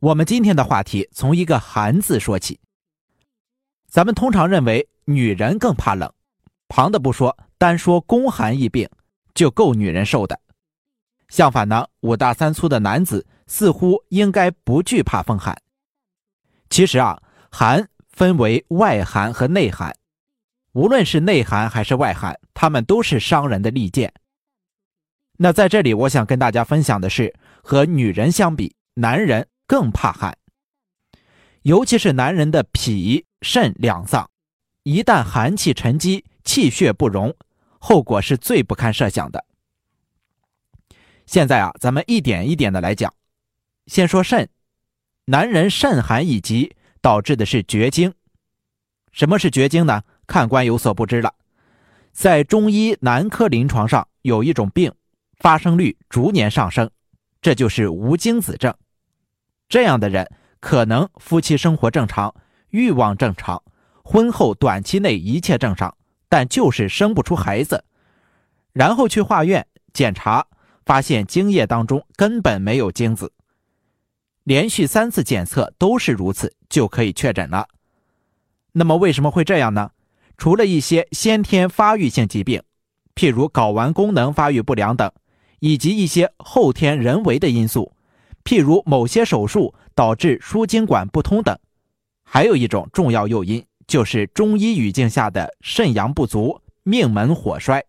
我们今天的话题从一个“寒”字说起。咱们通常认为女人更怕冷，旁的不说，单说宫寒疫病就够女人受的。相反呢，五大三粗的男子似乎应该不惧怕风寒。其实啊，寒分为外寒和内寒，无论是内寒还是外寒，他们都是伤人的利剑。那在这里，我想跟大家分享的是，和女人相比，男人更怕寒，尤其是男人的脾。肾两脏，一旦寒气沉积，气血不容，后果是最不堪设想的。现在啊，咱们一点一点的来讲。先说肾，男人肾寒以及导致的是绝经。什么是绝经呢？看官有所不知了，在中医男科临床上有一种病，发生率逐年上升，这就是无精子症。这样的人可能夫妻生活正常。欲望正常，婚后短期内一切正常，但就是生不出孩子。然后去化验检查，发现精液当中根本没有精子。连续三次检测都是如此，就可以确诊了。那么为什么会这样呢？除了一些先天发育性疾病，譬如睾丸功能发育不良等，以及一些后天人为的因素，譬如某些手术导致输精管不通等。还有一种重要诱因，就是中医语境下的肾阳不足、命门火衰。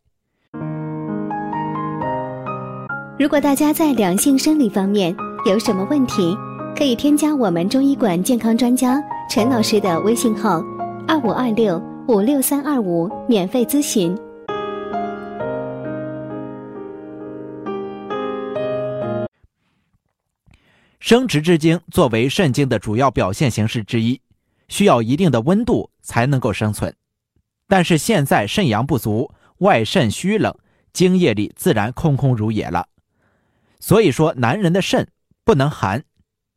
如果大家在两性生理方面有什么问题，可以添加我们中医馆健康专家陈老师的微信号：二五二六五六三二五，免费咨询。生殖之精作为肾经的主要表现形式之一。需要一定的温度才能够生存，但是现在肾阳不足，外肾虚冷，精液里自然空空如也了。所以说，男人的肾不能寒，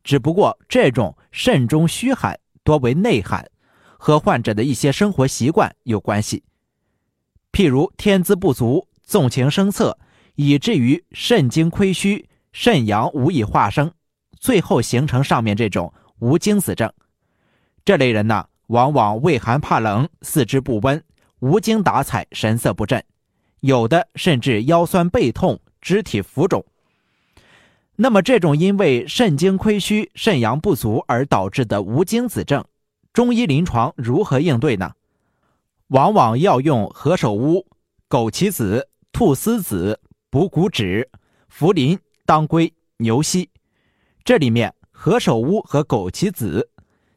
只不过这种肾中虚寒多为内寒，和患者的一些生活习惯有关系。譬如天资不足，纵情声色，以至于肾精亏虚，肾阳无以化生，最后形成上面这种无精子症。这类人呢，往往畏寒怕冷，四肢不温，无精打采，神色不振，有的甚至腰酸背痛，肢体浮肿。那么，这种因为肾精亏虚、肾阳不足而导致的无精子症，中医临床如何应对呢？往往要用何首乌、枸杞子、菟丝子、补骨脂、茯苓、当归、牛膝。这里面，何首乌和枸杞子。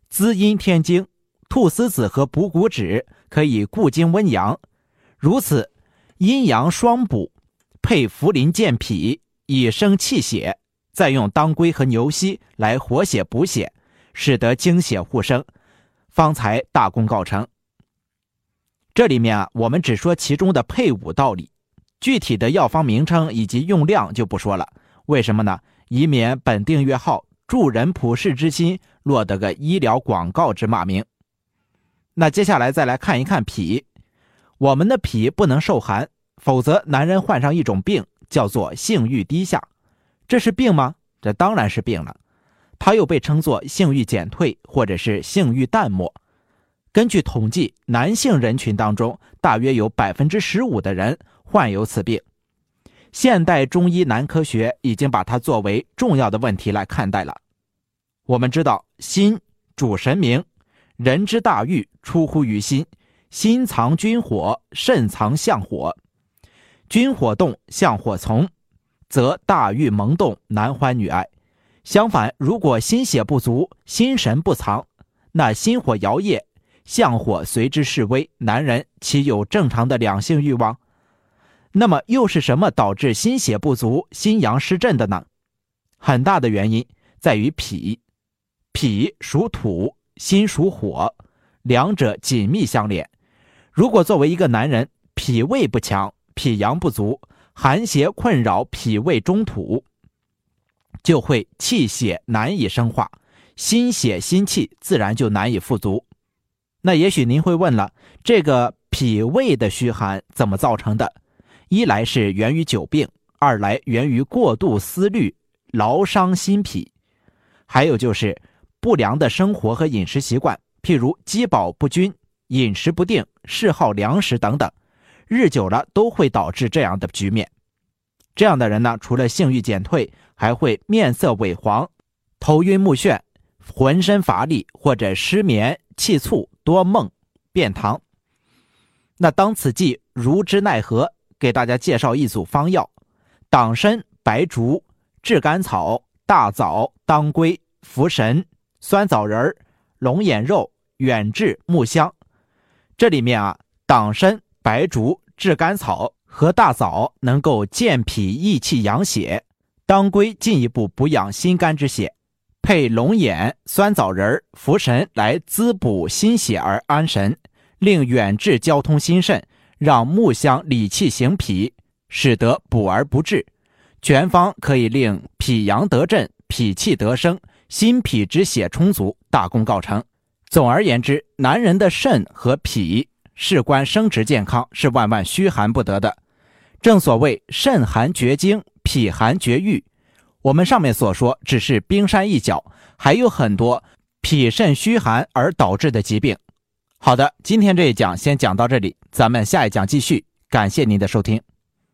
滋阴添精，菟丝子和补骨脂可以固精温阳，如此阴阳双补，配茯苓健脾，以生气血，再用当归和牛膝来活血补血，使得精血互生，方才大功告成。这里面啊，我们只说其中的配伍道理，具体的药方名称以及用量就不说了。为什么呢？以免本订阅号助人普世之心。落得个医疗广告之骂名。那接下来再来看一看脾，我们的脾不能受寒，否则男人患上一种病，叫做性欲低下。这是病吗？这当然是病了。它又被称作性欲减退或者是性欲淡漠。根据统计，男性人群当中大约有百分之十五的人患有此病。现代中医男科学已经把它作为重要的问题来看待了。我们知道，心主神明，人之大欲出乎于心，心藏君火，肾藏相火，君火动，相火从，则大欲萌动，男欢女爱。相反，如果心血不足，心神不藏，那心火摇曳，相火随之示威，男人岂有正常的两性欲望？那么，又是什么导致心血不足、心阳失振的呢？很大的原因在于脾。脾属土，心属火，两者紧密相连。如果作为一个男人，脾胃不强，脾阳不足，寒邪困扰脾胃中土，就会气血难以生化，心血心气自然就难以富足。那也许您会问了，这个脾胃的虚寒怎么造成的？一来是源于久病，二来源于过度思虑，劳伤心脾。还有就是不良的生活和饮食习惯，譬如饥饱不均、饮食不定、嗜好粮食等等，日久了都会导致这样的局面。这样的人呢，除了性欲减退，还会面色萎黄、头晕目眩、浑身乏力或者失眠、气促、多梦、便溏。那当此际如之奈何？给大家介绍一组方药：党参、白术、炙甘草、大枣、当归、茯神、酸枣仁、龙眼肉、远志、木香。这里面啊，党参、白术、炙甘草和大枣能够健脾益气、养血；当归进一步补养心肝之血，配龙眼、酸枣仁、茯神来滋补心血而安神。令远志交通心肾，让木香理气行脾，使得补而不滞。全方可以令脾阳得振，脾气得生，心脾之血充足，大功告成。总而言之，男人的肾和脾事关生殖健康，是万万虚寒不得的。正所谓肾寒绝经，脾寒绝育。我们上面所说只是冰山一角，还有很多脾肾虚寒而导致的疾病。好的，今天这一讲先讲到这里，咱们下一讲继续。感谢您的收听。